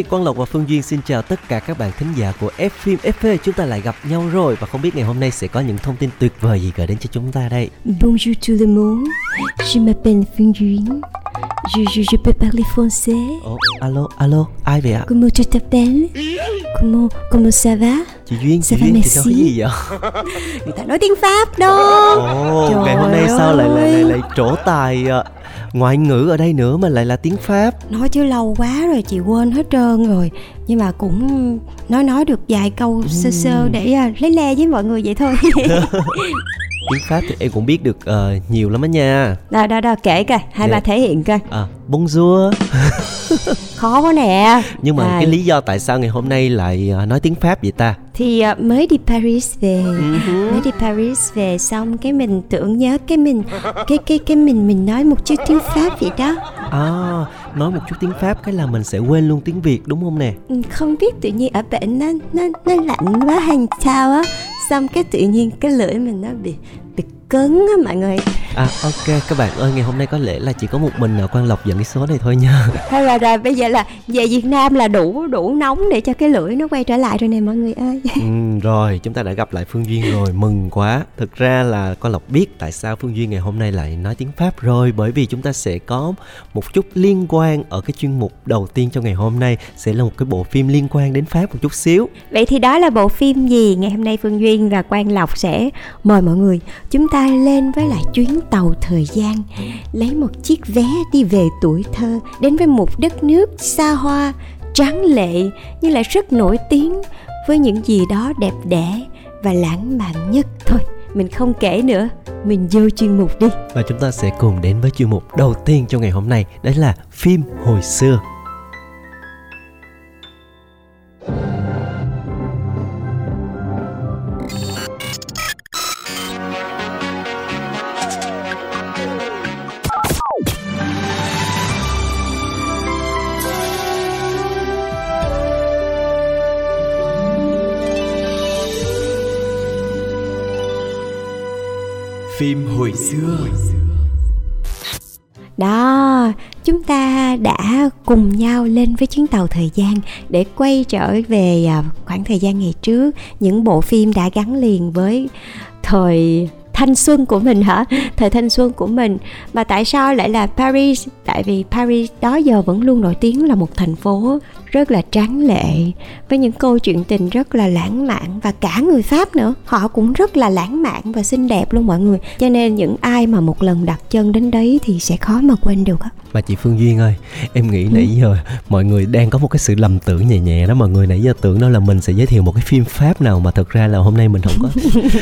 Hi, Quang Lộc và Phương Duyên xin chào tất cả các bạn thính giả của F phim FV Chúng ta lại gặp nhau rồi và không biết ngày hôm nay sẽ có những thông tin tuyệt vời gì gửi đến cho chúng ta đây. Bonjour tout le monde, je m'appelle Phương Duyên. Je, je, je peux parler français. Ồ, alo, alo, ai vậy ạ? Comment tu t'appelles? Comment, comment ça va? Chị Duyên, chị Ça va, Duyên, chị nói gì vậy? Người ta nói tiếng Pháp đó. Ồ, Trời ngày hôm nay sao lại lại lại, ơi. lại trổ tài ngoại ngữ ở đây nữa mà lại là tiếng Pháp. Nói chứ lâu quá rồi chị quên hết trơn rồi. Nhưng mà cũng nói nói được vài câu sơ sơ để à, lấy le với mọi người vậy thôi. Tiếng Pháp thì em cũng biết được ờ, nhiều lắm á nha. Đó đó đó kể coi, hai Dạ. ba thể hiện coi. À, Bonjour Khó quá nè. Nhưng mà À, cái lý do tại sao ngày hôm nay lại ờ, nói tiếng Pháp vậy ta? Thì à, mới đi Paris về. Ừ mới đi Paris về xong cái mình tưởng nhớ cái mình cái cái cái mình mình nói một chút tiếng Pháp vậy đó. À, nói một chút tiếng Pháp cái là mình sẽ quên luôn tiếng Việt đúng không nè? Ừ, không biết tự nhiên ở bệnh nó nó nó lạnh quá hay sao á. Xong cái tự nhiên cái lưỡi mình nó bị bị cứng á mọi người. À ok các bạn ơi ngày hôm nay có lẽ là chỉ có một mình ờ, Quang Lộc dẫn cái số này thôi nha. Hay là rồi bây giờ là về Việt Nam là đủ đủ nóng để cho cái lưỡi nó quay trở lại rồi nè mọi người ơi. Ừ, Rồi chúng ta đã gặp lại Phương Duyên rồi mừng quá. Thực ra là Quang Lộc biết tại sao Phương Duyên ngày hôm nay lại nói tiếng Pháp rồi Bởi vì chúng ta sẽ có một chút liên quan ở cái chuyên mục đầu tiên trong ngày hôm nay Sẽ là một cái bộ phim liên quan đến Pháp một chút xíu. Vậy thì đó là bộ phim gì ngày hôm nay Phương Duyên và Quang Lộc sẽ mời mọi người? Chúng ta lên với lại chuyến tàu thời gian, lấy một chiếc vé đi về tuổi thơ, đến với một đất nước xa hoa, tráng lệ nhưng lại rất nổi tiếng với những gì đó đẹp đẽ và lãng mạn nhất thôi. Mình không kể nữa, mình vô chuyên mục đi. Và chúng ta sẽ cùng đến với chuyên mục đầu tiên trong ngày hôm nay Đấy là phim hồi xưa. Cùng nhau lên với chuyến tàu thời gian để quay trở về à, khoảng thời gian ngày trước, những bộ phim đã gắn liền với thời thanh xuân của mình hả? Thời thanh xuân của mình. Mà tại sao lại là Paris? Tại vì Paris đó giờ vẫn luôn nổi tiếng là một thành phố rất là tráng lệ với những câu chuyện tình rất là lãng mạn và cả người Pháp nữa. Họ cũng rất là lãng mạn và xinh đẹp luôn mọi người. Cho nên những ai mà một lần đặt chân đến đấy thì sẽ khó mà quên được á. Mà chị Phương Duyên ơi Em nghĩ nãy giờ mọi người đang có một cái sự lầm tưởng nhẹ nhẹ đó Mọi người nãy giờ tưởng đó là mình sẽ giới thiệu một cái phim Pháp nào Mà thực ra là hôm nay mình không có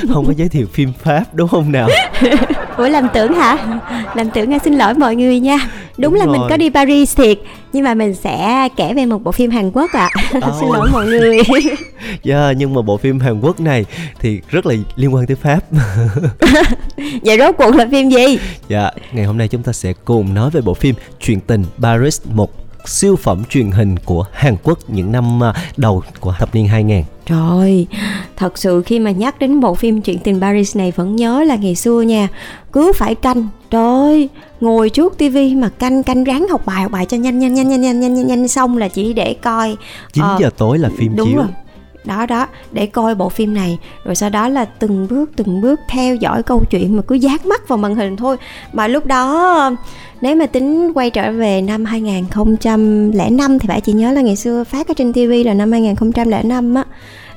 không có giới thiệu phim Pháp đúng không nào Ủa làm tưởng hả? Làm tưởng à, xin lỗi mọi người nha. Đúng, Đúng là mình rồi. có đi Paris thiệt nhưng mà mình sẽ kể về một bộ phim Hàn Quốc ạ. xin Oh. lỗi mọi người. yeah, Nhưng mà bộ phim Hàn Quốc này thì rất là liên quan tới Pháp Vậy rốt cuộc là phim gì? Dạ, ngày hôm nay chúng ta sẽ cùng nói về bộ phim Chuyện tình Paris Một siêu phẩm truyền hình của Hàn Quốc những năm à, đầu của thập niên 2000 Trời, thật sự khi mà nhắc đến bộ phim Chuyện tình Paris này vẫn nhớ là ngày xưa nha. Cứ phải canh, trời ơi, ngồi trước tivi mà canh canh ráng học bài học bài cho nhanh nhanh nhanh nhanh nhanh nhanh nhanh, nhanh xong là chỉ để coi. 9 ờ, giờ tối là phim đúng chiếu. rồi đó đó để coi bộ phim này. Rồi sau đó là từng bước từng bước theo dõi câu chuyện mà cứ dán mắt vào màn hình thôi. Mà lúc đó nếu mà tính quay trở về năm 2005 thì phải chị nhớ là ngày xưa phát ở trên TV là năm 2005 á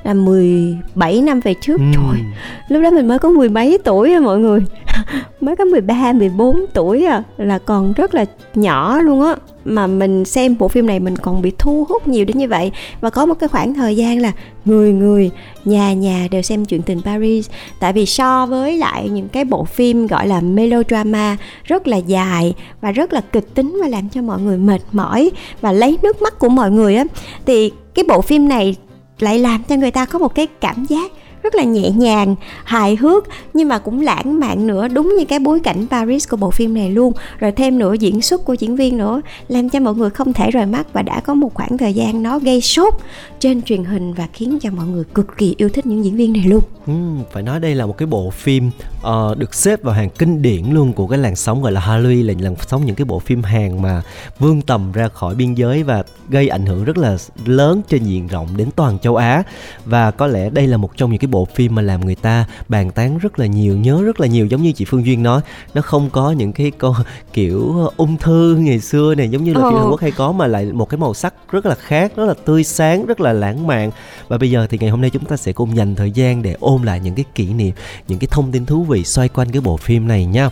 là 17 năm về trước. Ừm. trời lúc đó mình mới có mười mấy tuổi à mọi người. Mới có 13 14 tuổi à là còn rất là nhỏ luôn á mà mình xem bộ phim này mình còn bị thu hút nhiều đến như vậy. Và có một cái khoảng thời gian là người người, nhà nhà đều xem chuyện tình Paris. Tại vì so với lại những cái bộ phim gọi là melodrama rất là dài và rất là kịch tính và làm cho mọi người mệt mỏi và lấy nước mắt của mọi người á, thì cái bộ phim này lại làm cho người ta có một cái cảm giác rất là nhẹ nhàng hài hước nhưng mà cũng lãng mạn nữa đúng như cái bối cảnh Paris của bộ phim này luôn. Rồi thêm nữa diễn xuất của diễn viên nữa làm cho mọi người không thể rời mắt và đã có một khoảng thời gian nó gây sốt trên truyền hình và khiến cho mọi người cực kỳ yêu thích những diễn viên này luôn. Ừ, phải nói đây là một cái bộ phim uh, được xếp vào hàng kinh điển luôn của cái làn sóng gọi là Halloween là làn sóng những cái bộ phim hàng mà vươn tầm ra khỏi biên giới và gây ảnh hưởng rất là lớn trên diện rộng đến toàn châu Á. Và có lẽ đây là một trong những cái bộ phim mà làm người ta bàn tán rất là nhiều nhớ rất là nhiều giống như chị Phương Duyên nói. Nó không có những cái câu kiểu ung thư ngày xưa này giống như là phim Hàn Quốc hay có mà lại một cái màu sắc rất là khác rất là tươi sáng rất là lãng mạn. Và bây giờ thì ngày hôm nay chúng ta sẽ cùng dành thời gian để ôm lại những cái kỷ niệm những cái thông tin thú vị xoay quanh cái bộ phim này nha.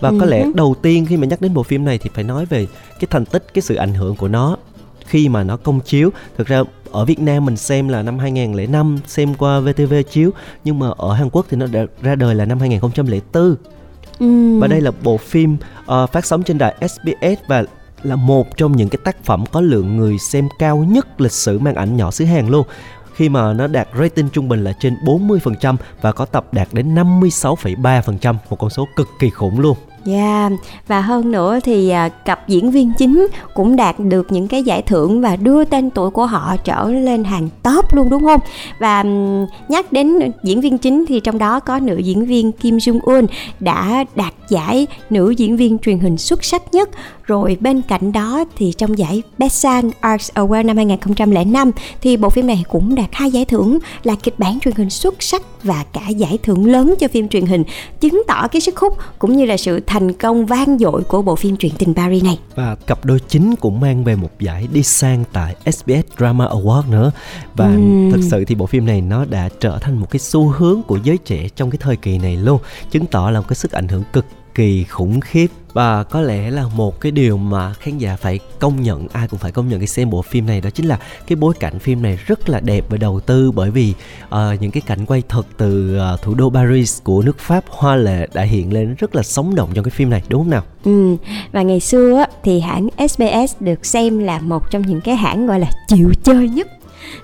Và ừ. có lẽ đầu tiên khi mà nhắc đến bộ phim này thì phải nói về cái thành tích cái sự ảnh hưởng của nó khi mà nó công chiếu. Thực ra ở Việt Nam mình xem là năm 2005 xem qua VTV chiếu nhưng mà ở Hàn Quốc thì nó đã ra đời là năm 2004 ừ. và đây là bộ phim uh, phát sóng trên đài SBS và là một trong những cái tác phẩm có lượng người xem cao nhất lịch sử màn ảnh nhỏ xứ Hàn luôn khi mà nó đạt rating trung bình là trên 40% và có tập đạt đến 56,3%, một con số cực kỳ khủng luôn. Yeah. và hơn nữa thì à, cặp diễn viên chính cũng đạt được những cái giải thưởng và đưa tên tuổi của họ trở lên hàng top luôn đúng không? Và um, nhắc đến diễn viên chính thì trong đó có nữ diễn viên Kim Jung Un đã đạt giải nữ diễn viên truyền hình xuất sắc nhất. Rồi bên cạnh đó thì trong giải Besan Arts Award năm 2005 thì bộ phim này cũng đạt hai giải thưởng là kịch bản truyền hình xuất sắc và cả giải thưởng lớn cho phim truyền hình, chứng tỏ cái sức hút cũng như là sự thành công vang dội của bộ phim truyện tình Paris này. Và cặp đôi chính cũng mang về một giải đi sang tại SBS Drama Award nữa. Và uhm. thực sự thì bộ phim này nó đã trở thành một cái xu hướng của giới trẻ trong cái thời kỳ này luôn, chứng tỏ là một cái sức ảnh hưởng cực kỳ khủng khiếp và có lẽ là một cái điều mà khán giả phải công nhận ai cũng phải công nhận khi xem bộ phim này đó chính là cái bối cảnh phim này rất là đẹp và đầu tư bởi vì uh, những cái cảnh quay thật từ uh, thủ đô Paris của nước Pháp hoa lệ đã hiện lên rất là sống động trong cái phim này đúng không nào? Ừ và ngày xưa á, thì hãng SBS được xem là một trong những cái hãng gọi là chịu chơi nhất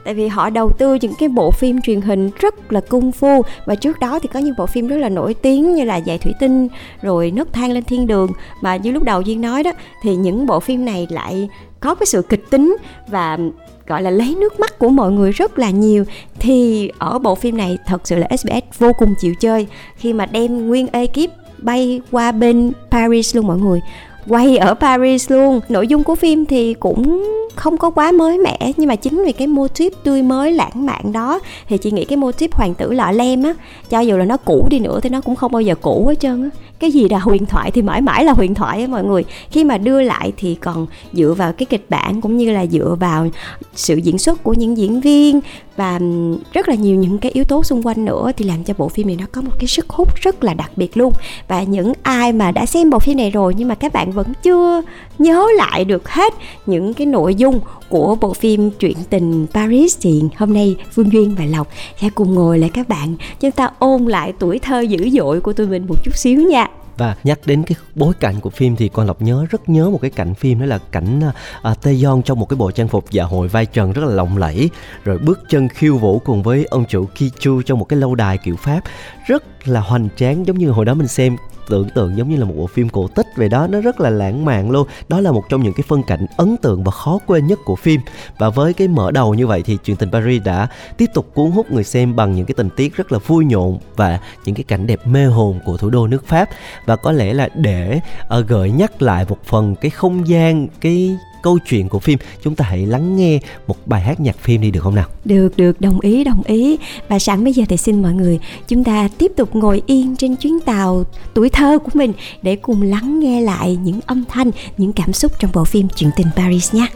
tại vì họ đầu tư những cái bộ phim truyền hình rất là công phu. Và trước đó thì có những bộ phim rất là nổi tiếng như là Dạy Thủy Tinh, rồi Nấc thang lên thiên đường. Mà như lúc đầu Duyên nói đó, thì những bộ phim này lại có cái sự kịch tính và, gọi là, lấy nước mắt của mọi người rất là nhiều. Thì ở bộ phim này thật sự là SBS vô cùng chịu chơi. Khi mà đem nguyên ekip bay qua bên Paris luôn mọi người quay ở Paris luôn. Nội dung của phim thì cũng không có quá mới mẻ, nhưng mà chính vì cái mô tươi mới, lãng mạn đó, thì chị nghĩ cái mô hoàng tử lọ lem á, cho dù là nó cũ đi nữa thì nó cũng không bao giờ cũ hết trơn á cái gì là huyền thoại thì mãi mãi là huyền thoại ấy mọi người. Khi mà đưa lại thì còn dựa vào cái kịch bản cũng như là dựa vào sự diễn xuất của những diễn viên và rất là nhiều những cái yếu tố xung quanh nữa thì làm cho bộ phim này nó có một cái sức hút rất là đặc biệt luôn. Và những ai mà đã xem bộ phim này rồi nhưng mà các bạn vẫn chưa nhớ lại được hết những cái nội dung của bộ phim chuyện tình Paris thì hôm nay Phương Duyên và Lộc sẽ cùng ngồi lại các bạn. Chúng ta ôn lại tuổi thơ dữ dội của tụi mình một chút xíu nha. Và nhắc đến cái bối cảnh của phim thì con lộc nhớ rất nhớ một cái cảnh phim đó là cảnh à, à Tê Yon trong một cái bộ trang phục dạ hội vai trần rất là lộng lẫy. Rồi bước chân khiêu vũ cùng với ông chủ Kichu trong một cái lâu đài kiểu Pháp rất là hoành tráng giống như hồi đó mình xem tưởng tượng giống như là một bộ phim cổ tích về đó nó rất là lãng mạn luôn. Đó là một trong những cái phân cảnh ấn tượng và khó quên nhất của phim. Và với cái mở đầu như vậy thì truyền tình Paris đã tiếp tục cuốn hút người xem bằng những cái tình tiết rất là vui nhộn và những cái cảnh đẹp mê hồn của thủ đô nước Pháp. Và có lẽ là để uh, gợi nhắc lại một phần cái không gian cái câu chuyện của phim. Chúng ta hãy lắng nghe một bài hát nhạc phim đi, được không nào? Được được, đồng ý đồng ý. Và sẵn bây giờ thì xin mọi người chúng ta tiếp tục ngồi yên trên chuyến tàu tuổi thơ của mình để cùng lắng nghe lại những âm thanh, những cảm xúc trong bộ phim chuyện tình Paris nhé.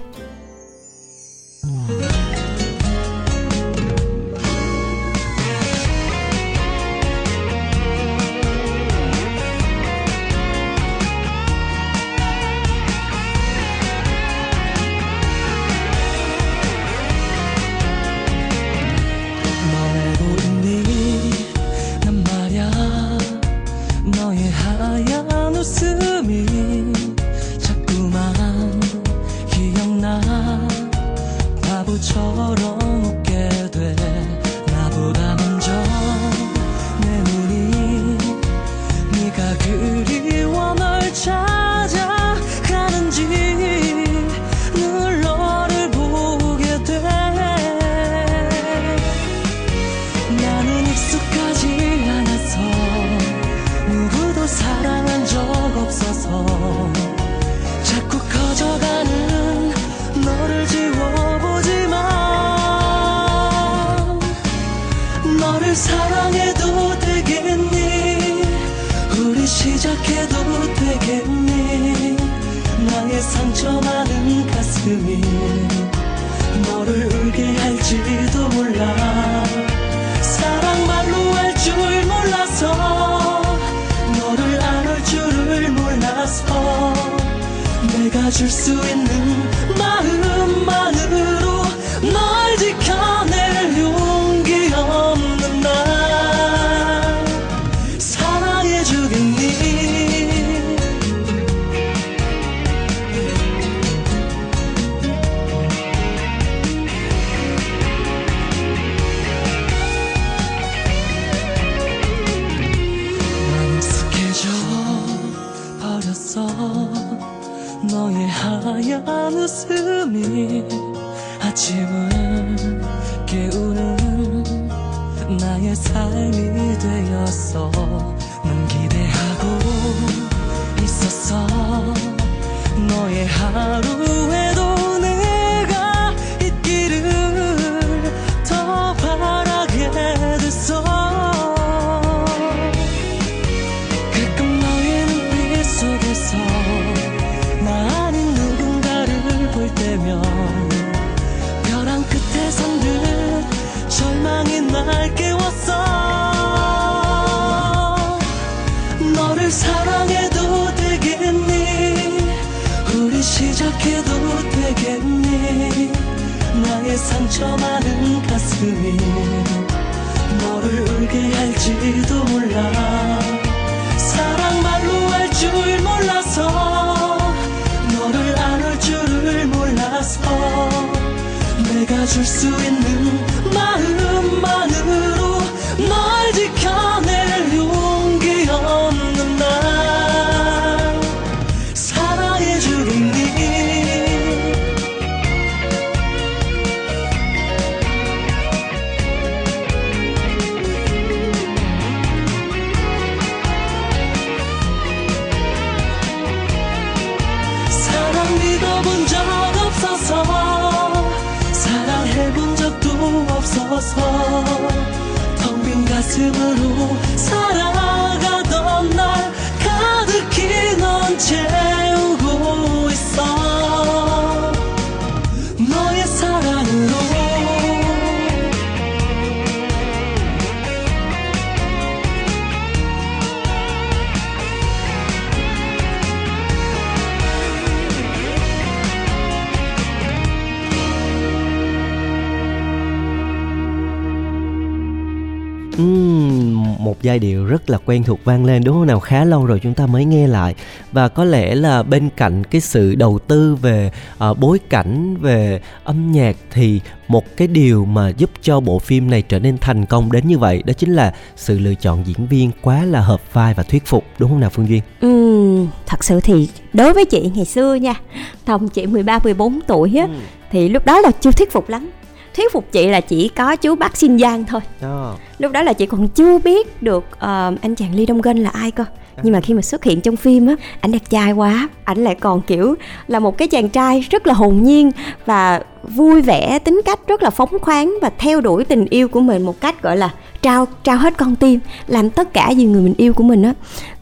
상처 많은 가슴이 너를 울게 할지도 몰라. 사랑 말로 할 줄 몰라서 너를 안을 줄을 몰라서 내가 줄 수 있는 마음만으 없어서 텅 빈 가슴으로 살아가던 날 가득히 넌채 giai điệu rất là quen thuộc vang lên đúng không nào khá lâu rồi chúng ta mới nghe lại và có lẽ là bên cạnh cái sự đầu tư về ờ, bối cảnh về âm nhạc thì một cái điều mà giúp cho bộ phim này trở nên thành công đến như vậy đó chính là sự lựa chọn diễn viên quá là hợp vai và thuyết phục đúng không nào Phương Duyên? Ừm, thật sự thì đối với chị ngày xưa nha Tầm chị 13 14 tuổi á thì lúc đó là chưa thuyết phục lắm. Thuyết phục chị là chỉ có chú Bắc Xin Giang thôi. Đó. Lúc đó là chị còn chưa biết được ờ, anh chàng Lee Dong Gun là ai cơ. Nhưng mà khi mà xuất hiện trong phim á, ảnh đẹp trai quá, ảnh lại còn kiểu là một cái chàng trai rất là hồn nhiên và vui vẻ, tính cách rất là phóng khoáng và theo đuổi tình yêu của mình một cách gọi là trao trao hết con tim, làm tất cả vì người mình yêu của mình á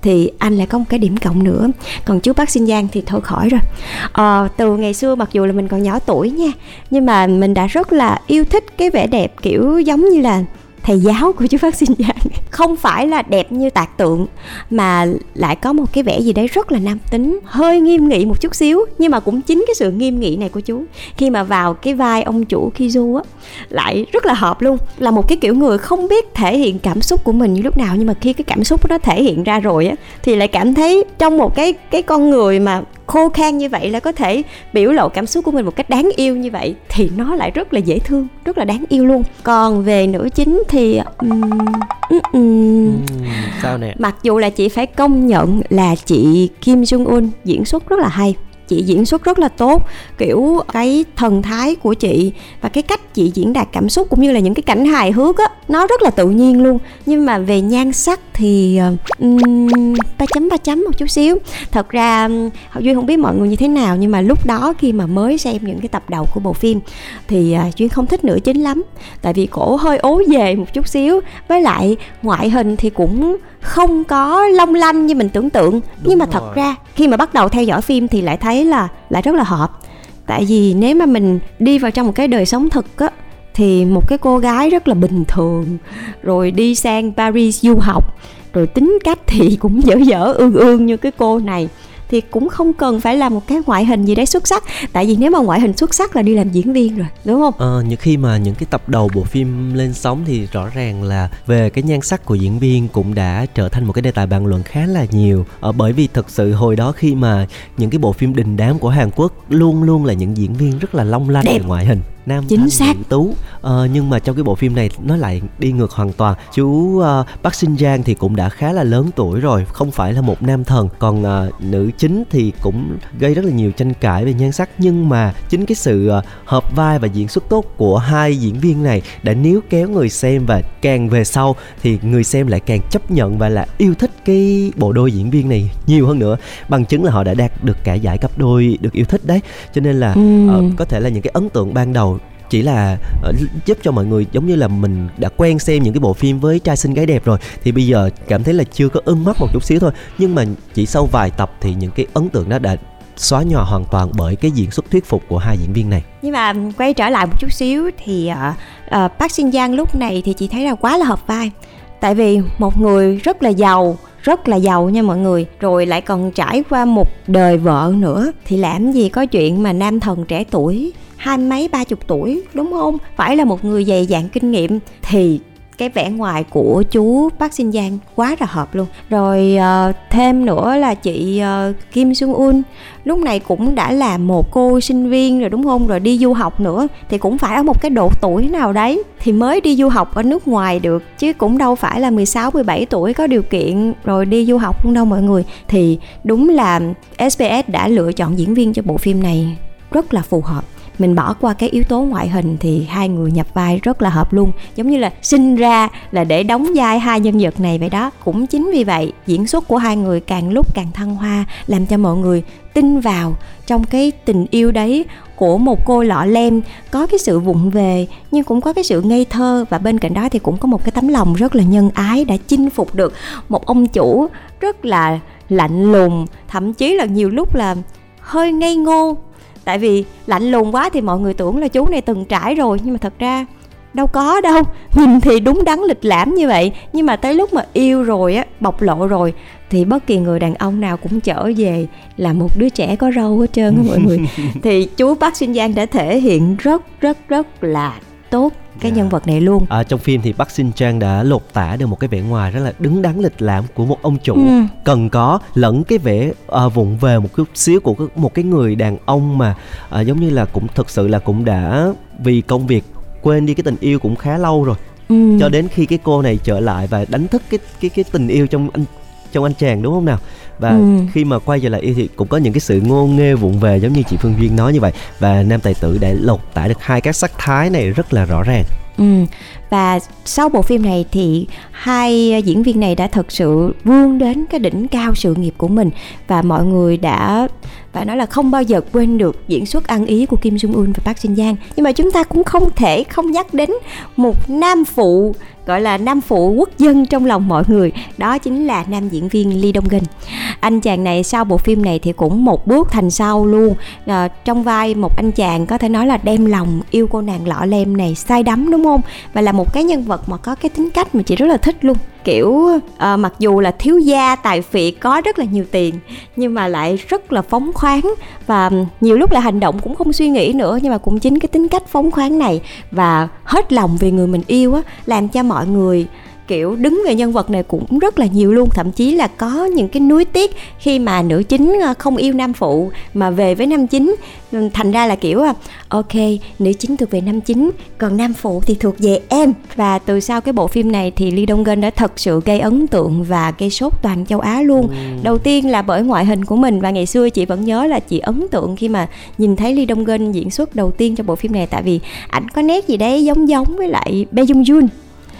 thì anh lại có một cái điểm cộng nữa. Còn chú bác Sinh Giang thì thôi khỏi rồi. à, từ ngày xưa mặc dù là mình còn nhỏ tuổi nha, nhưng mà mình đã rất là yêu thích cái vẻ đẹp kiểu giống như là thầy giáo của chú Phát Sinh Giang không phải là đẹp như tạc tượng, mà lại có một cái vẻ gì đấy rất là nam tính, hơi nghiêm nghị một chút xíu, nhưng mà cũng chính cái sự nghiêm nghị này của chú khi mà vào cái vai ông chủ Kizu á, lại rất là hợp luôn, là một cái kiểu người không biết thể hiện cảm xúc của mình như lúc nào, nhưng mà khi cái cảm xúc nó thể hiện ra rồi á, thì lại cảm thấy trong một cái cái con người mà khô khan như vậy là có thể biểu lộ cảm xúc của mình một cách đáng yêu như vậy thì nó lại rất là dễ thương rất là đáng yêu luôn. Còn về nữ chính thì um, um, um, sao nè? Mặc dù là chị phải công nhận là chị Kim Jong Un diễn xuất rất là hay chị diễn xuất rất là tốt. Kiểu cái thần thái của chị và cái cách chị diễn đạt cảm xúc cũng như là những cái cảnh hài hước á nó rất là tự nhiên luôn. Nhưng mà về nhan sắc thì ờ, ba chấm ba chấm một chút xíu. Thật ra duy không biết mọi người như thế nào nhưng mà lúc đó khi mà mới xem những cái tập đầu của bộ phim thì ờ, uh, duyên không thích nữ chính lắm. Tại vì cổ hơi ố về một chút xíu. Với lại ngoại hình thì cũng không có long lanh như mình tưởng tượng. Đúng nhưng mà rồi. thật ra khi mà bắt đầu theo dõi phim thì lại thấy là lại rất là hợp. Tại vì nếu mà mình đi vào trong một cái đời sống thực á thì một cái cô gái rất là bình thường rồi đi sang Paris du học rồi tính cách thì cũng dở dở ương ương như cái cô này thì cũng không cần phải là một cái ngoại hình gì đấy xuất sắc. Tại vì nếu mà ngoại hình xuất sắc là đi làm diễn viên rồi đúng không? Ờ, những khi mà những cái tập đầu bộ phim lên sóng thì rõ ràng là về cái nhan sắc của diễn viên cũng đã trở thành một cái đề tài bàn luận khá là nhiều. Ờ, bởi vì thực sự hồi đó khi mà những cái bộ phim đình đám của Hàn Quốc luôn luôn là những diễn viên rất là long lanh về ngoại hình nam chính thanh xác. Tú. Ờ, nhưng mà trong cái bộ phim này nó lại đi ngược hoàn toàn. Chú uh, Park Shin Jang thì cũng đã khá là lớn tuổi rồi không phải là một nam thần. Còn uh, nữ chính thì cũng gây rất là nhiều tranh cãi về nhan sắc. Nhưng mà chính cái sự uh, hợp vai và diễn xuất tốt của hai diễn viên này đã níu kéo người xem và càng về sau thì người xem lại càng chấp nhận và là yêu thích cái bộ đôi diễn viên này nhiều hơn nữa. Bằng chứng là họ đã đạt được cả giải cặp đôi được yêu thích đấy. Cho nên là ừ. uh, có thể là những cái ấn tượng ban đầu chỉ là uh, giúp cho mọi người giống như là mình đã quen xem những cái bộ phim với trai xinh gái đẹp rồi thì bây giờ cảm thấy là chưa có ưng mắt một chút xíu thôi. Nhưng mà chỉ sau vài tập thì những cái ấn tượng đó đã xóa nhòa hoàn toàn bởi cái diễn xuất thuyết phục của hai diễn viên này. Nhưng mà quay trở lại một chút xíu thì uh, uh, Park Shin Giang lúc này thì chị thấy là quá là hợp vai tại vì một người rất là giàu, rất là giàu nha mọi người. Rồi lại còn trải qua một đời vợ nữa. Thì làm gì có chuyện mà nam thần trẻ tuổi, hai mấy, ba chục tuổi, đúng không? Phải là một người dày dạn kinh nghiệm. Thì cái vẻ ngoài của chú Park Shin Giang quá là hợp luôn. Rồi uh, thêm nữa là chị uh, Kim Sung Un. Lúc này cũng đã là một cô sinh viên rồi đúng không? Rồi đi du học nữa thì cũng phải ở một cái độ tuổi nào đấy thì mới đi du học ở nước ngoài được chứ cũng đâu phải là 16 17 tuổi có điều kiện rồi đi du học luôn đâu mọi người. Thì đúng là SBS đã lựa chọn diễn viên cho bộ phim này rất là phù hợp mình bỏ qua cái yếu tố ngoại hình thì hai người nhập vai rất là hợp luôn. Giống như là sinh ra là để đóng vai hai nhân vật này vậy đó. Cũng chính vì vậy, diễn xuất của hai người càng lúc càng thăng hoa, làm cho mọi người tin vào trong cái tình yêu đấy của một cô lọ lem. Có cái sự vụng về, nhưng cũng có cái sự ngây thơ. Và bên cạnh đó thì cũng có một cái tấm lòng rất là nhân ái đã chinh phục được một ông chủ rất là lạnh lùng. Thậm chí là nhiều lúc là hơi ngây ngô tại vì lạnh lùng quá thì mọi người tưởng là chú này từng trải rồi nhưng mà thật ra đâu có đâu. Nhìn thì đúng đắn lịch lãm như vậy nhưng mà tới lúc mà yêu rồi á bộc lộ rồi thì bất kỳ người đàn ông nào cũng trở về là một đứa trẻ có râu hết trơn á mọi người. Thì chú Park Shin Giang đã thể hiện rất rất rất là tốt cái yeah. nhân vật này luôn à, trong phim thì Park Shin Chang đã lột tả được một cái vẻ ngoài rất là đứng đắn lịch lãm của một ông chủ ừ. cần có lẫn cái vẻ uh, vụng về một chút xíu của một cái người đàn ông mà uh, giống như là cũng thực sự là cũng đã vì công việc quên đi cái tình yêu cũng khá lâu rồi ừ. cho đến khi cái cô này trở lại và đánh thức cái cái cái tình yêu trong anh trong anh chàng đúng không nào và ừ. khi mà quay trở lại yêu thì cũng có những cái sự ngôn nghê vụng về giống như chị Phương Duyên nói như vậy và nam tài tử đã lột tả được hai các sắc thái này rất là rõ ràng Ừ. Và sau bộ phim này thì hai diễn viên này đã thật sự vươn đến cái đỉnh cao sự nghiệp của mình và mọi người đã phải nói là không bao giờ quên được diễn xuất ăn ý của Kim Jong Un và Park Shin Yang. Nhưng mà chúng ta cũng không thể không nhắc đến một nam phụ gọi là nam phụ quốc dân trong lòng mọi người. Đó chính là nam diễn viên Lee Dong Gun. Anh chàng này sau bộ phim này thì cũng một bước thành sau luôn. À, trong vai một anh chàng có thể nói là đem lòng yêu cô nàng lọ lem này say đắm đúng không? Và là một cái nhân vật mà có cái tính cách mà chị rất là thích luôn kiểu à, mặc dù là thiếu gia tài phiệt có rất là nhiều tiền nhưng mà lại rất là phóng khoáng và nhiều lúc là hành động cũng không suy nghĩ nữa nhưng mà cũng chính cái tính cách phóng khoáng này và hết lòng vì người mình yêu á làm cho mọi người kiểu đứng về nhân vật này cũng rất là nhiều luôn. Thậm chí là có những cái nuối tiếc khi mà nữ chính ờ, không yêu nam phụ mà về với nam chính. Thành ra là kiểu à, ok nữ chính thuộc về nam chính còn nam phụ thì thuộc về em. Và từ sau cái bộ phim này thì Lee Dong Gun đã thật sự gây ấn tượng và gây sốt toàn châu Á luôn. Ừ. đầu tiên là bởi ngoại hình của mình và ngày xưa chị vẫn nhớ là chị ấn tượng khi mà nhìn thấy Lee Dong Gun diễn xuất đầu tiên trong bộ phim này. Tại vì ảnh có nét gì đấy giống giống với lại Bae Jung Jun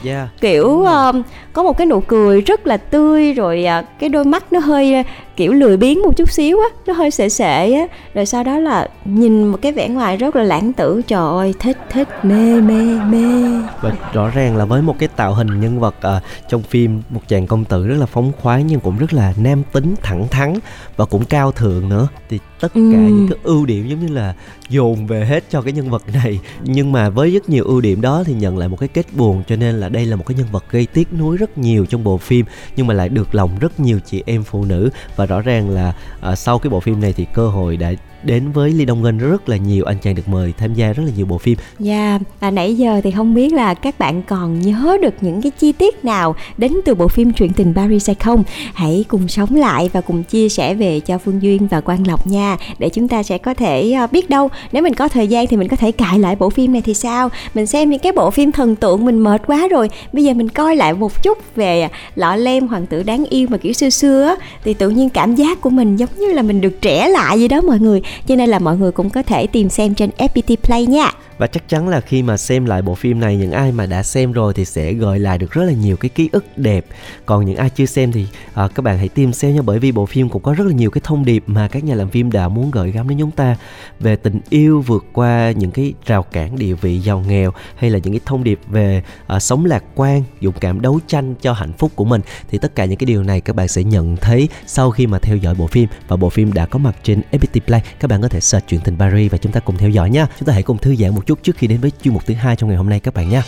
yeah. kiểu uh, có một cái nụ cười rất là tươi rồi uh, cái đôi mắt nó hơi kiểu lười biếng một chút xíu á nó hơi sệ sệ á. Rồi sau đó là nhìn một cái vẻ ngoài rất là lãng tử trời ơi thích thích mê mê mê. Và rõ ràng là với một cái tạo hình nhân vật uh, trong phim một chàng công tử rất là phóng khoáng nhưng cũng rất là nam tính thẳng thắn và cũng cao thượng nữa thì tất cả ừ. những cái ưu điểm giống như là dồn về hết cho cái nhân vật này. Nhưng mà với rất nhiều ưu điểm đó thì nhận lại một cái kết buồn cho nên là đây là một cái nhân vật gây tiếc nuối rất nhiều trong bộ phim nhưng mà lại được lòng rất nhiều chị em phụ nữ và rõ ràng là uh, sau cái bộ phim này thì cơ hội đã đến với Lee Dong Gun rất là nhiều anh chàng được mời tham gia rất là nhiều bộ phim. Dạ, yeah, và nãy giờ thì không biết là các bạn còn nhớ được những cái chi tiết nào đến từ bộ phim truyện tình Paris hay không? Hãy cùng sống lại và cùng chia sẻ về cho Phương Duyên và Quang Lộc nha, để chúng ta sẽ có thể ờ, biết đâu nếu mình có thời gian thì mình có thể cài lại bộ phim này thì sao? Mình xem những cái bộ phim thần tượng mình mệt quá rồi, bây giờ mình coi lại một chút về lọ lem hoàng tử đáng yêu mà kiểu xưa xưa á, thì tự nhiên cảm giác của mình giống như là mình được trẻ lại gì đó mọi người cho nên là mọi người cũng có thể tìm xem trên FPT Play nha. Và chắc chắn là khi mà xem lại bộ phim này những ai mà đã xem rồi thì sẽ gợi lại được rất là nhiều cái ký ức đẹp. Còn những ai chưa xem thì à, các bạn hãy tìm xem nha bởi vì bộ phim cũng có rất là nhiều cái thông điệp mà các nhà làm phim đã muốn gửi gắm đến chúng ta về tình yêu vượt qua những cái rào cản địa vị giàu nghèo hay là những cái thông điệp về à, sống lạc quan dũng cảm đấu tranh cho hạnh phúc của mình. Thì tất cả những cái điều này các bạn sẽ nhận thấy sau khi mà theo dõi bộ phim và bộ phim đã có mặt trên FPT Play các bạn có thể search chuyện tình Paris và chúng ta cùng theo dõi nha chúng ta hãy cùng thư giãn một chút trước khi đến với chuyên mục thứ hai trong ngày hôm nay các bạn nhé.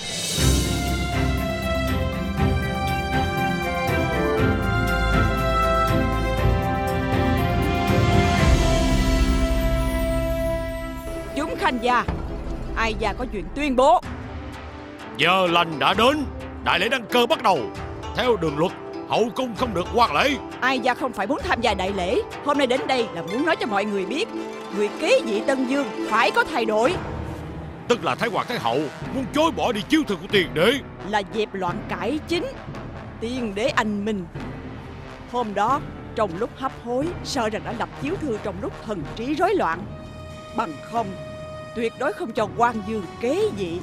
Chúng khanh gia, ai gia có chuyện tuyên bố. Giờ lành đã đến, đại lễ đăng cơ bắt đầu. Theo đường luật, hậu cung không được quan lễ. Ai gia không phải muốn tham gia đại lễ, hôm nay đến đây là muốn nói cho mọi người biết, người kế vị Tân Dương phải có thay đổi. Tức là Thái Hoàng Thái Hậu muốn chối bỏ đi chiếu thư của tiền đế. Là dẹp loạn cải chính Tiền đế anh minh. Hôm đó trong lúc hấp hối Sợ rằng đã lập chiếu thư trong lúc thần trí rối loạn. Bằng không Tuyệt đối không cho quan dương kế vị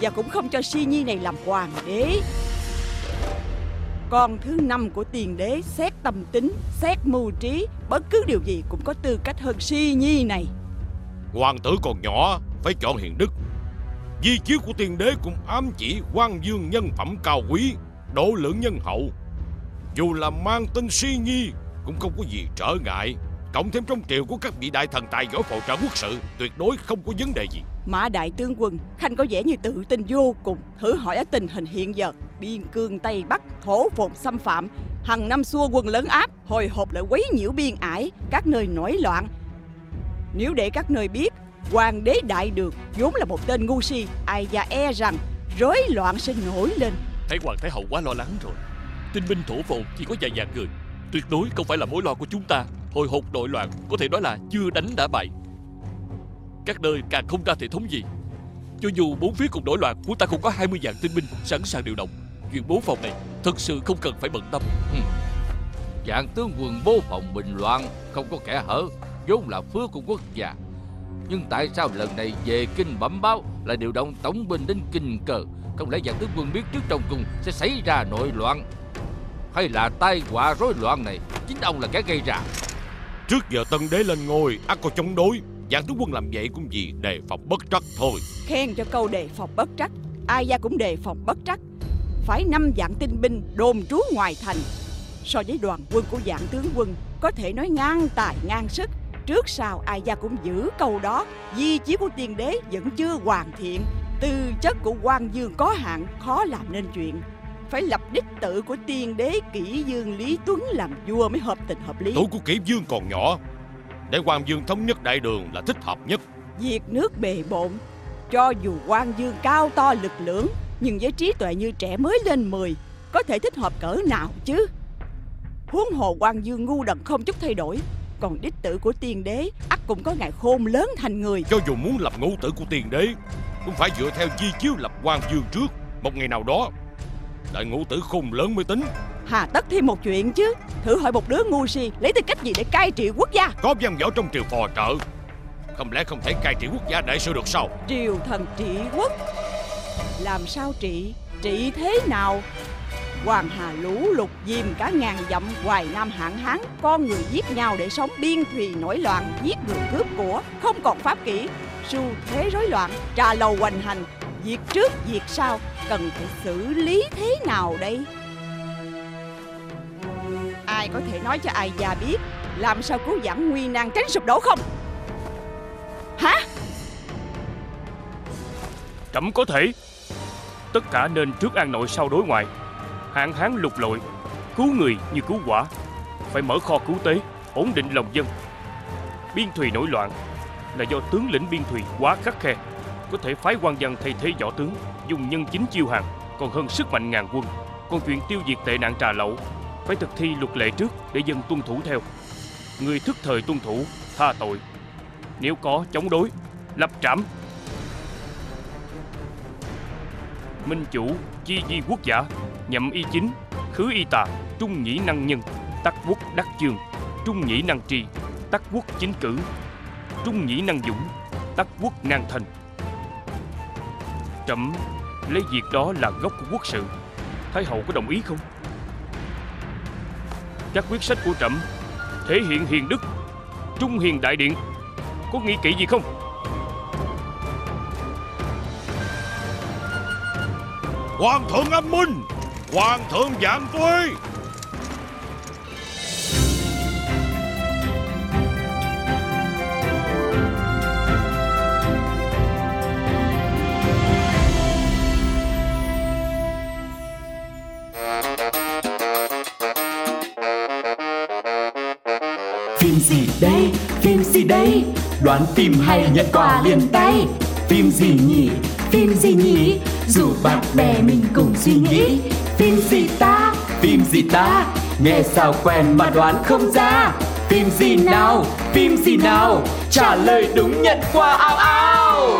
Và cũng không cho si nhi này làm hoàng đế con thứ năm của tiền đế Xét tâm tính, xét mưu trí Bất cứ điều gì cũng có tư cách hơn si nhi này Hoàng tử còn nhỏ Phải chọn hiền đức Di chiếu của tiền đế cũng ám chỉ quan dương nhân phẩm cao quý, độ lượng nhân hậu. Dù là mang tên si nhi cũng không có gì trở ngại. Cộng thêm trong triều của các vị đại thần tài giỏi phò trợ quốc sự, tuyệt đối không có vấn đề gì. Mã đại tướng quân, Khanh có vẻ như tự tin vô cùng. Thử hỏi ở tình hình hiện giờ, biên cương Tây Bắc, thổ phồn xâm phạm, hằng năm xua quân lớn áp, hồi hộp lại quấy nhiễu biên ải, các nơi nổi loạn. Nếu để các nơi biết Hoàng đế đại đường vốn là một tên ngu si. Ai và e rằng rối loạn sẽ nổi lên. Thấy hoàng thái hậu quá lo lắng rồi. Tinh binh thổ phồn chỉ có vài vạn người. Tuyệt đối không phải là mối lo của chúng ta. Hồi hộp nội loạn có thể nói là chưa đánh đã bại. Các nơi càng không ra thể thống gì. Cho dù bốn phía cùng nổi loạn Chúng ta không có 20 vạn tinh binh sẵn sàng điều động. Chuyện bố phòng này thật sự không cần phải bận tâm. Ừ. Dạng tướng quân bố phòng bình loạn Không có kẻ hở vốn là phước của quốc gia. Nhưng tại sao lần này về kinh bẩm báo Là điều động tổng binh đến kinh cờ? Không lẽ dạng tướng quân biết trước trong cung Sẽ xảy ra nội loạn? Hay là tai họa rối loạn này Chính ông là kẻ gây ra? Trước giờ tân đế lên ngôi ắt có chống đối Dạng tướng quân làm vậy cũng vì đề phòng bất trắc thôi. Khen cho câu đề phòng bất trắc. Ai gia cũng đề phòng bất trắc. Phải năm dạng tinh binh đồn trú ngoài thành. So với đoàn quân của dạng tướng quân Có thể nói ngang tài ngang sức. Trước sau ai gia cũng giữ câu đó. Di chí của tiên đế vẫn chưa hoàn thiện. Tư chất của quan dương có hạn Khó làm nên chuyện. Phải lập đích tự của tiên đế kỷ dương Lý Tuấn làm vua mới hợp tình hợp lý. Tuổi của kỷ dương còn nhỏ Để Hoàng Dương thống nhất đại đường là thích hợp nhất. Việc nước bề bộn Cho dù quan dương cao to lực lưỡng Nhưng với trí tuệ như trẻ mới lên 10 Có thể thích hợp cỡ nào chứ? Huống hồ quan dương ngu đần không chút thay đổi Còn đích tử của tiên đế ắt cũng có ngày khôn lớn thành người. Cho dù muốn lập ngũ tử của tiền đế Cũng phải dựa theo di chiếu lập Hoàng Dương trước. Một ngày nào đó Đợi ngũ tử khôn lớn mới tính Hà tất thêm một chuyện chứ. Thử hỏi một đứa ngu si Lấy tư cách gì để cai trị quốc gia? Có văn võ trong triều phò trợ. Không lẽ không thể cai trị quốc gia đại sự được sao? Triều thần trị quốc. Làm sao trị? Trị thế nào? Hoàng Hà lũ lụt dìm cả ngàn dặm hoài nam hạn hán. Con người giết nhau để sống biên thùy nổi loạn Giết người cướp của. Không còn pháp kỷ. Xu thế rối loạn Trà lầu hoành hành. Việc trước việc sau Cần phải xử lý thế nào đây Ai có thể nói cho ai già biết Làm sao cứu giảm nguy nan tránh sụp đổ không? Hả? Trẫm có thể. Tất cả nên trước an nội sau đối ngoại. Hạn hán lục lội, Cứu người như cứu quả. Phải mở kho cứu tế, Ổn định lòng dân. Biên thùy nổi loạn Là do tướng lĩnh biên thùy quá khắc khe. Có thể phái quan dân thay thế võ tướng, Dùng nhân chính chiêu hàng, Còn hơn sức mạnh ngàn quân. Còn chuyện tiêu diệt tệ nạn trà lậu phải thực thi luật lệ trước để dân tuân thủ theo. Người thức thời tuân thủ, Tha tội. Nếu có, chống đối, Lập trảm. Minh chủ, chi di quốc giả, nhậm y chính, khứ y tà, trung nhĩ năng nhân, tắc quốc đắc chương, trung nhĩ năng tri tắc quốc chính cử, trung nhĩ năng dũng, tắc quốc năng thành. Trẫm, lấy việc đó là gốc của quốc sự. Thái hậu có đồng ý không? Các quyết sách của trẫm. Thể hiện hiền đức, trung hiền đại điện. Có nghĩ kỹ gì không? Hoàng thượng anh minh Hoàng thượng vạn tuế Đoán phim hay nhận quà liền tay. Phim gì nhỉ, phim gì nhỉ? Dù bạn bè mình cùng suy nghĩ. Phim gì ta, phim gì ta? Nghe sao quen mà đoán không ra. Phim gì nào, phim gì nào? Trả lời đúng nhận quà ao ao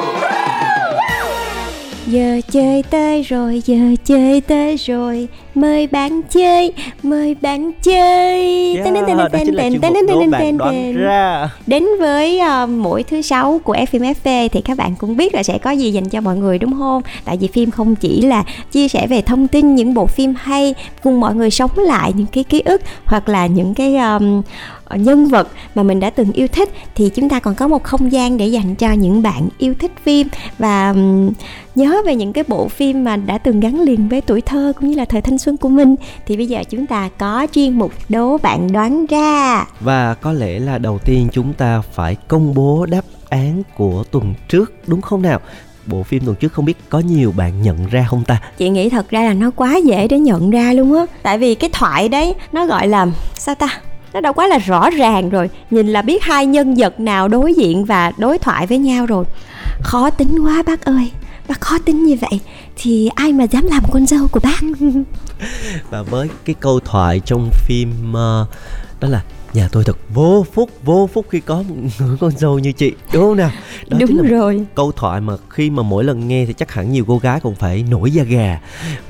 Giờ chơi tới rồi, giờ chơi tới rồi Mời bạn chơi, mời bạn chơi. Yeah, đó chính là chuyên mục đố bạn đoán ra. Đến với ờ, mỗi thứ sáu của FMFV thì các bạn cũng biết là sẽ có gì dành cho mọi người đúng không? Tại vì phim không chỉ là chia sẻ về thông tin những bộ phim hay cùng mọi người sống lại những cái ký ức hoặc là những cái um, nhân vật mà mình đã từng yêu thích thì chúng ta còn có một không gian để dành cho những bạn yêu thích phim. Và um, nhớ về những cái bộ phim mà đã từng gắn liền với tuổi thơ cũng như là thời thanh xuân của mình thì bây giờ chúng ta có chuyên mục đố bạn đoán ra. Và có lẽ là đầu tiên chúng ta phải công bố đáp án của tuần trước đúng không nào? Bộ phim tuần trước không biết có nhiều bạn nhận ra không ta? chị nghĩ thật ra là nó quá dễ để nhận ra luôn á. Tại vì cái thoại đấy nó gọi là sao ta? Nó đâu quá là rõ ràng rồi. Nhìn là biết hai nhân vật nào đối diện và đối thoại với nhau rồi. Khó tính quá bác ơi bác khó tính như vậy thì ai mà dám làm con dâu của bác? Và với cái câu thoại trong phim uh, đó là nhà tôi thật vô phúc vô phúc khi có một người con dâu như chị đúng không nào? Đó đúng rồi. câu thoại mà khi mà mỗi lần nghe thì chắc hẳn nhiều cô gái cũng phải nổi da gà.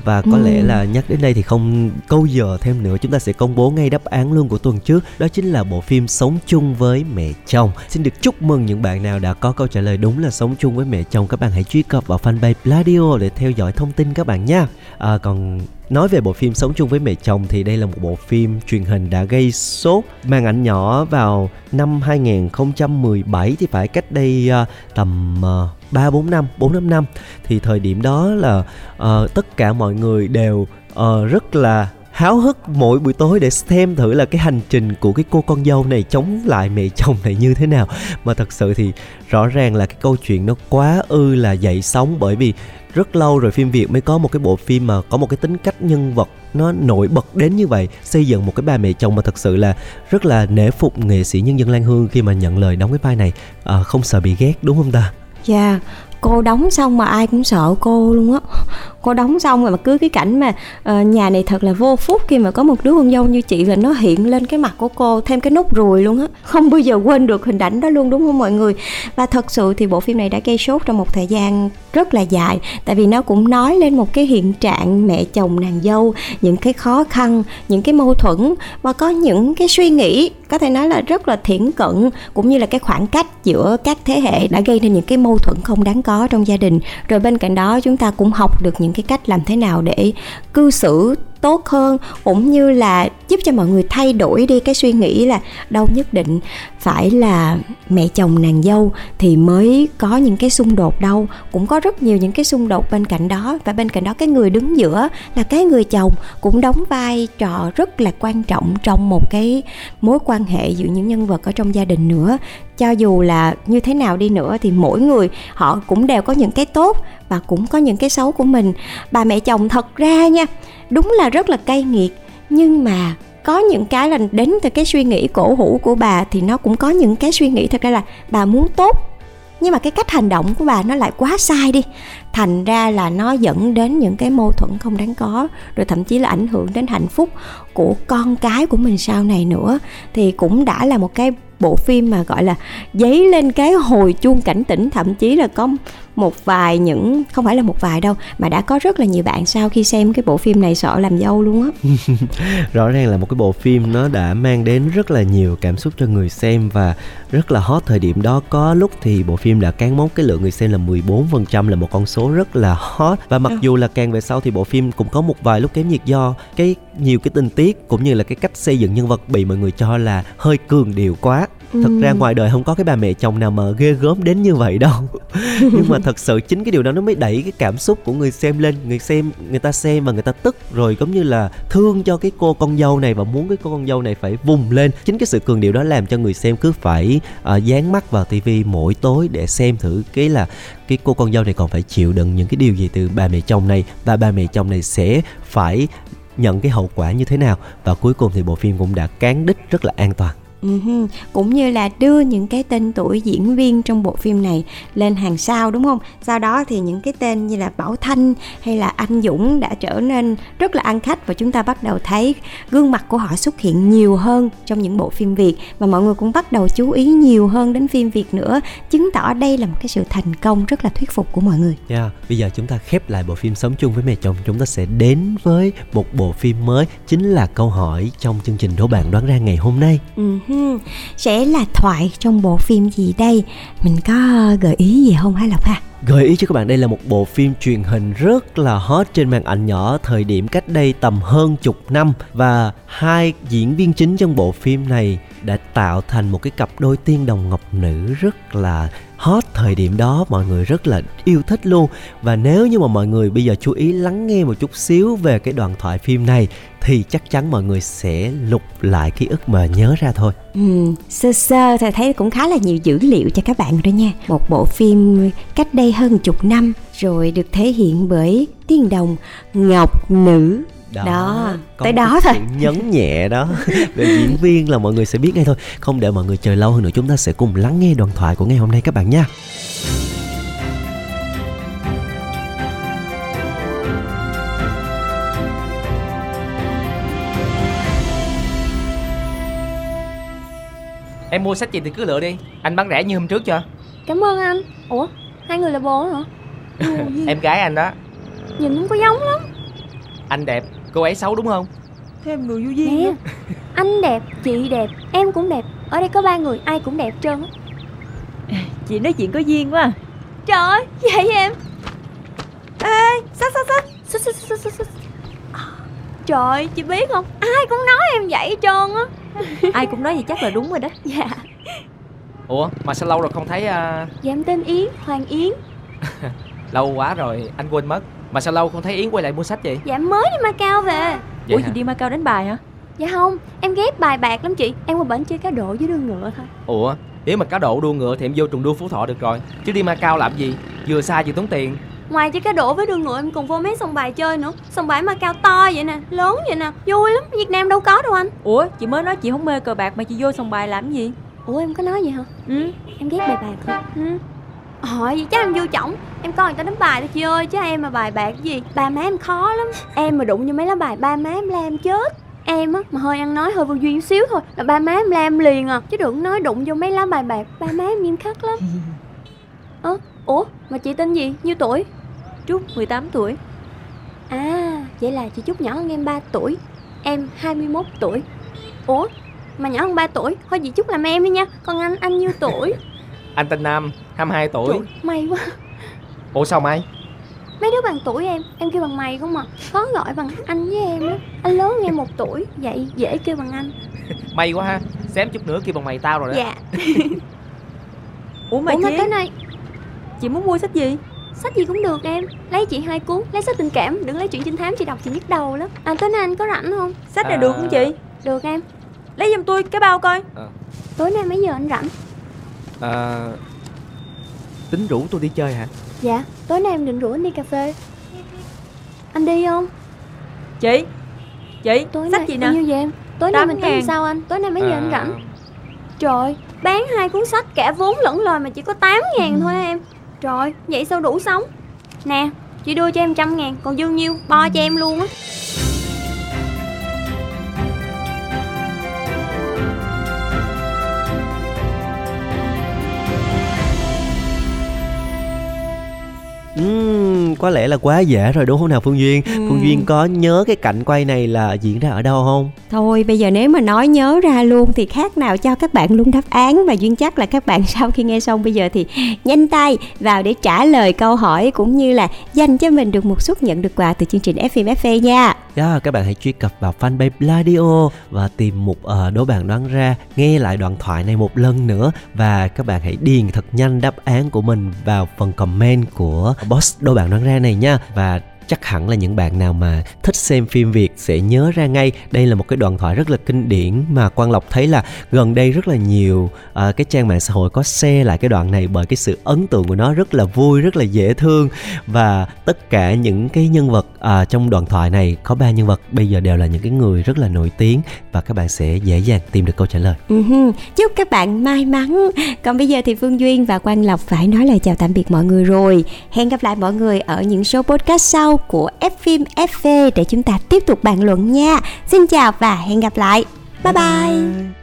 Và có Ừ. lẽ là nhắc đến đây thì không câu giờ thêm nữa chúng ta sẽ công bố ngay đáp án luôn của tuần trước. Đó chính là bộ phim sống chung với mẹ chồng. Xin được chúc mừng những bạn nào đã có câu trả lời đúng là sống chung với mẹ chồng. Các bạn hãy truy cập vào fanpage Pladio để theo dõi thông tin các bạn nha. À, còn Nói về bộ phim Sống chung với mẹ chồng thì đây là một bộ phim truyền hình đã gây sốt màn ảnh nhỏ vào năm 2017 thì phải cách đây uh, tầm uh, 3 4 năm, 4 5 năm. Thì thời điểm đó là uh, tất cả mọi người đều uh, rất là háo hức mỗi buổi tối để xem thử là cái hành trình của cái cô con dâu này chống lại mẹ chồng này như thế nào. Mà thật sự thì rõ ràng là cái câu chuyện nó quá ư là dậy sóng bởi vì rất lâu rồi phim Việt mới có một cái bộ phim mà có một cái tính cách nhân vật nó nổi bật đến như vậy xây dựng một cái bà mẹ chồng mà thật sự là rất là nể phục nghệ sĩ nhân dân Lan Hương khi mà nhận lời đóng cái vai này à, không sợ bị ghét đúng không ta? Dạ yeah, cô đóng xong mà ai cũng sợ cô luôn á. Cô đóng xong rồi mà cứ cái cảnh mà uh, nhà này thật là vô phúc khi mà có một đứa con dâu như chị là nó hiện lên cái mặt của cô thêm cái nút ruồi luôn á. Không bao giờ quên được hình ảnh đó luôn đúng không mọi người? Và thật sự thì bộ phim này đã gây sốt trong một thời gian rất là dài tại vì nó cũng nói lên một cái hiện trạng mẹ chồng nàng dâu những cái khó khăn những cái mâu thuẫn và có những cái suy nghĩ có thể nói là rất là thiển cận, cũng như là cái khoảng cách giữa các thế hệ đã gây nên những cái mâu thuẫn không đáng có trong gia đình. Rồi bên cạnh đó, chúng ta cũng học được những cái cách làm thế nào để cư xử tốt hơn, cũng như là giúp cho mọi người thay đổi đi cái suy nghĩ là đâu nhất định. Phải là mẹ chồng nàng dâu thì mới có những cái xung đột đâu. Cũng có rất nhiều những cái xung đột bên cạnh đó. Và bên cạnh đó cái người đứng giữa là cái người chồng cũng đóng vai trò rất là quan trọng trong một cái mối quan hệ giữa những nhân vật ở trong gia đình nữa cho dù là như thế nào đi nữa thì mỗi người họ cũng đều có những cái tốt và cũng có những cái xấu của mình. Bà mẹ chồng thật ra nha, đúng là rất là cay nghiệt, nhưng mà có những cái là đến từ cái suy nghĩ cổ hủ của bà thì nó cũng có những cái suy nghĩ thật ra là bà muốn tốt, nhưng mà cái cách hành động của bà nó lại quá sai đi. Thành ra là nó dẫn đến những cái mâu thuẫn không đáng có, rồi thậm chí là ảnh hưởng đến hạnh phúc của con cái của mình sau này nữa. Thì cũng đã là một cái bộ phim mà, gọi là, dấy lên cái hồi chuông cảnh tỉnh, thậm chí là có một vài những không phải là một vài đâu mà đã có rất là nhiều bạn sau khi xem cái bộ phim này sợ làm dâu luôn á. Rõ ràng là một cái bộ phim nó đã mang đến rất là nhiều cảm xúc cho người xem và rất là hot thời điểm đó. Có lúc thì bộ phim đã cán mốc cái lượng người xem là 14% là một con số rất là hot. Và mặc ừ. dù là càng về sau thì bộ phim cũng có một vài lúc kém nhiệt do. Cái nhiều cái tình tiết cũng như là cái cách xây dựng nhân vật bị mọi người cho là hơi cường điệu quá. Thật ừ. ra ngoài đời không có cái bà mẹ chồng nào mà ghê gớm đến như vậy đâu. Nhưng mà thật sự chính cái điều đó nó mới đẩy cái cảm xúc của người xem lên người xem người ta xem và người ta tức. Rồi giống như là thương cho cái cô con dâu này và muốn cái cô con dâu này phải vùng lên. Chính cái sự cường điệu đó làm cho người xem cứ phải uh, dán mắt vào tivi mỗi tối để xem thử cái là cái cô con dâu này còn phải chịu đựng những cái điều gì từ bà mẹ chồng này và bà mẹ chồng này sẽ phải nhận cái hậu quả như thế nào. Và cuối cùng thì bộ phim cũng đã cán đích rất là an toàn. Uh-huh. cũng như là đưa những cái tên tuổi diễn viên trong bộ phim này lên hàng sao đúng không? Sau đó thì những cái tên như là bảo thanh hay là anh dũng đã trở nên rất là ăn khách và chúng ta bắt đầu thấy gương mặt của họ xuất hiện nhiều hơn trong những bộ phim việt. Và mọi người cũng bắt đầu chú ý nhiều hơn đến phim việt nữa chứng tỏ đây là một cái sự thành công rất là thuyết phục của mọi người. Yeah. Dạ, bây giờ chúng ta khép lại bộ phim sống chung với mẹ chồng. Chúng ta sẽ đến với một bộ phim mới chính là câu hỏi trong chương trình đố bạn đoán ra ngày hôm nay. Uh-huh Hmm, sẽ là thoại trong bộ phim gì đây? Mình có gợi ý gì không hả lộc ha? Gợi ý cho các bạn, đây là một bộ phim truyền hình rất là hot trên màn ảnh nhỏ, thời điểm cách đây tầm hơn chục năm. Và hai diễn viên chính trong bộ phim này đã tạo thành một cái cặp đôi tiên đồng ngọc nữ rất là hot thời điểm đó mọi người rất là yêu thích luôn và nếu như mà mọi người bây giờ chú ý lắng nghe một chút xíu về cái đoạn thoại phim này thì chắc chắn mọi người sẽ lục lại ký ức mà nhớ ra thôi. Ừ, sơ sơ thì thấy cũng khá là nhiều dữ liệu cho các bạn rồi nha. Một bộ phim cách đây hơn chục năm rồi được thể hiện bởi tiên đồng Ngọc Nữ đó, đó tới đó thôi. nhấn nhẹ đó. Về diễn viên là mọi người sẽ biết ngay thôi. Không để mọi người chờ lâu hơn nữa chúng ta sẽ cùng lắng nghe đoạn thoại của ngày hôm nay các bạn nha. Em mua sách gì thì cứ lựa đi. Anh bán rẻ như hôm trước chưa? Cảm ơn anh. Ủa hai người là bồ hả? Em gái anh đó. Nhìn không có giống lắm. Anh đẹp cô ấy xấu đúng không? Thêm người vô duyên nè anh đẹp chị đẹp em cũng đẹp. Ở đây có ba người ai cũng đẹp trơn á. Chị nói chuyện có duyên quá trời ơi vậy em. Ê sao sao sao? Trời chị biết không? Ai cũng nói em vậy hết trơn á. Ai cũng nói vậy chắc là đúng rồi đó. Dạ. Ủa mà sao lâu rồi không thấy uh... dạ em tên yến hoàng yến. Lâu quá rồi anh quên mất Mà sao lâu không thấy Yến quay lại mua sách vậy? Dạ mới đi Macau về. Vậy Ủa hả? chị đi Macau đánh bài hả? Dạ không Em ghét bài bạc lắm chị. Em qua bển chơi cá độ với đua ngựa thôi. Ủa Nếu mà cá độ đua ngựa thì em vô trùng đua Phú Thọ được rồi. Chứ đi Macau làm gì? Vừa xa vừa tốn tiền. Ngoài chơi cá độ với đua ngựa em còn vô mấy sòng bài chơi nữa. Sòng bài Macau to vậy nè Lớn vậy nè. Vui lắm Việt Nam đâu có đâu anh. Ủa chị mới nói chị không mê cờ bạc mà chị vô sòng bài làm gì? Ủa em có nói vậy hả? Ừ. Em ghét bài bạc thôi. Ừ. Hỏi vậy chắc em vô trọng Em coi người ta đánh bài thôi chị ơi Chứ em mà bài bạc gì? Ba má em khó lắm. Em mà đụng vô mấy lá bài Ba má em la em chết. Em á mà hơi ăn nói hơi vô duyên xíu thôi Là ba má em la em liền à. Chứ đừng nói đụng vô mấy lá bài bạc Ba má em nghiêm khắc lắm. Ơ Ủa mà chị tên gì? Nhiêu tuổi? Trúc 18 tuổi. À vậy là chị Trúc nhỏ hơn em 3 tuổi. Em 21 tuổi. Ủa mà nhỏ hơn 3 tuổi? Thôi chị Trúc làm em đi nha. Còn anh anh nhiêu tuổi Anh tên Nam 22 tuổi. Trời, May quá. Ủa sao mày Mấy đứa bằng tuổi em, em kêu bằng mày không mà Khó gọi bằng anh với em lắm Anh lớn em một tuổi, vậy dễ kêu bằng anh. May quá ha Xém chút nữa kêu bằng mày tao rồi đó. Dạ. Ủa mà Ủa mà chị? tới nay Chị muốn mua sách gì? Sách gì cũng được em. Lấy chị hai cuốn, lấy sách tình cảm Đừng lấy chuyện trinh thám chị đọc chị nhức đầu lắm. À tối nay anh có rảnh không? Sách này À. được không chị? Được em. Lấy giùm tôi cái bao coi. Tối nay mấy giờ anh rảnh? À, Tính rủ tôi đi chơi hả Dạ, tối nay em định rủ anh đi cà phê Anh đi không? Chị Chị Tối sách nay gì nè bao nhiêu vậy em? Tối nay mình tính sao anh? Tối nay mấy giờ anh À. rảnh? Trời, bán hai cuốn sách cả vốn lẫn lời mà chỉ có 8 ngàn thôi á em Trời, vậy sao đủ sống? Nè, chị đưa cho em trăm ngàn, còn dư nhiêu, bo cho em luôn á có lẽ là quá dễ rồi đúng không nào Phương Duyên? Phương Duyên có nhớ cái cảnh quay này là diễn ra ở đâu không? Thôi bây giờ nếu mà nói nhớ ra luôn thì khác nào cho các bạn luôn đáp án và duyên chắc là các bạn sau khi nghe xong bây giờ thì nhanh tay vào để trả lời câu hỏi cũng như là dành cho mình được một suất nhận được quà từ chương trình FM FA nha. Yeah, các bạn hãy truy cập vào fanpage Pladio và tìm mục uh, đố bạn đoán ra nghe lại đoạn thoại này một lần nữa và các bạn hãy điền thật nhanh đáp án của mình vào phần comment của boss đố bạn đoán ra này nha. Và chắc hẳn là những bạn nào mà thích xem phim Việt sẽ nhớ ra ngay đây là một cái đoạn thoại rất là kinh điển mà Quang Lộc thấy là gần đây rất là nhiều à, cái trang mạng xã hội có share lại cái đoạn này bởi cái sự ấn tượng của nó rất là vui rất là dễ thương và tất cả những cái nhân vật à, trong đoạn thoại này có ba nhân vật bây giờ đều là những cái người rất là nổi tiếng và các bạn sẽ dễ dàng tìm được câu trả lời uh-huh. Chúc các bạn may mắn. Còn bây giờ thì Phương Duyên và Quang Lộc phải nói lời chào tạm biệt mọi người rồi. Hẹn gặp lại mọi người ở những số podcast sau của F phim FV để chúng ta tiếp tục bàn luận nha. Xin chào và hẹn gặp lại. Bye bye. bye.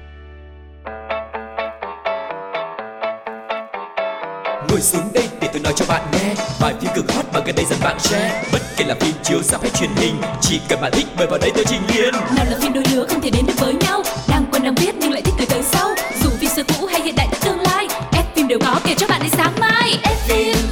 Ngồi xuống đây để tôi nói cho bạn nghe Bài phim cực hot mà gần đây dần bạn share Bất kể là phim chiếu ra hay truyền hình Chỉ cần bạn thích mời vào đây tôi trình liền Nào là phim đôi lứa không thể đến được với nhau Đang quen đang biết nhưng lại thích từ tới sau Dù phim xưa cũ hay hiện đại tương lai F phim đều có kể cho bạn đến sáng mai F phim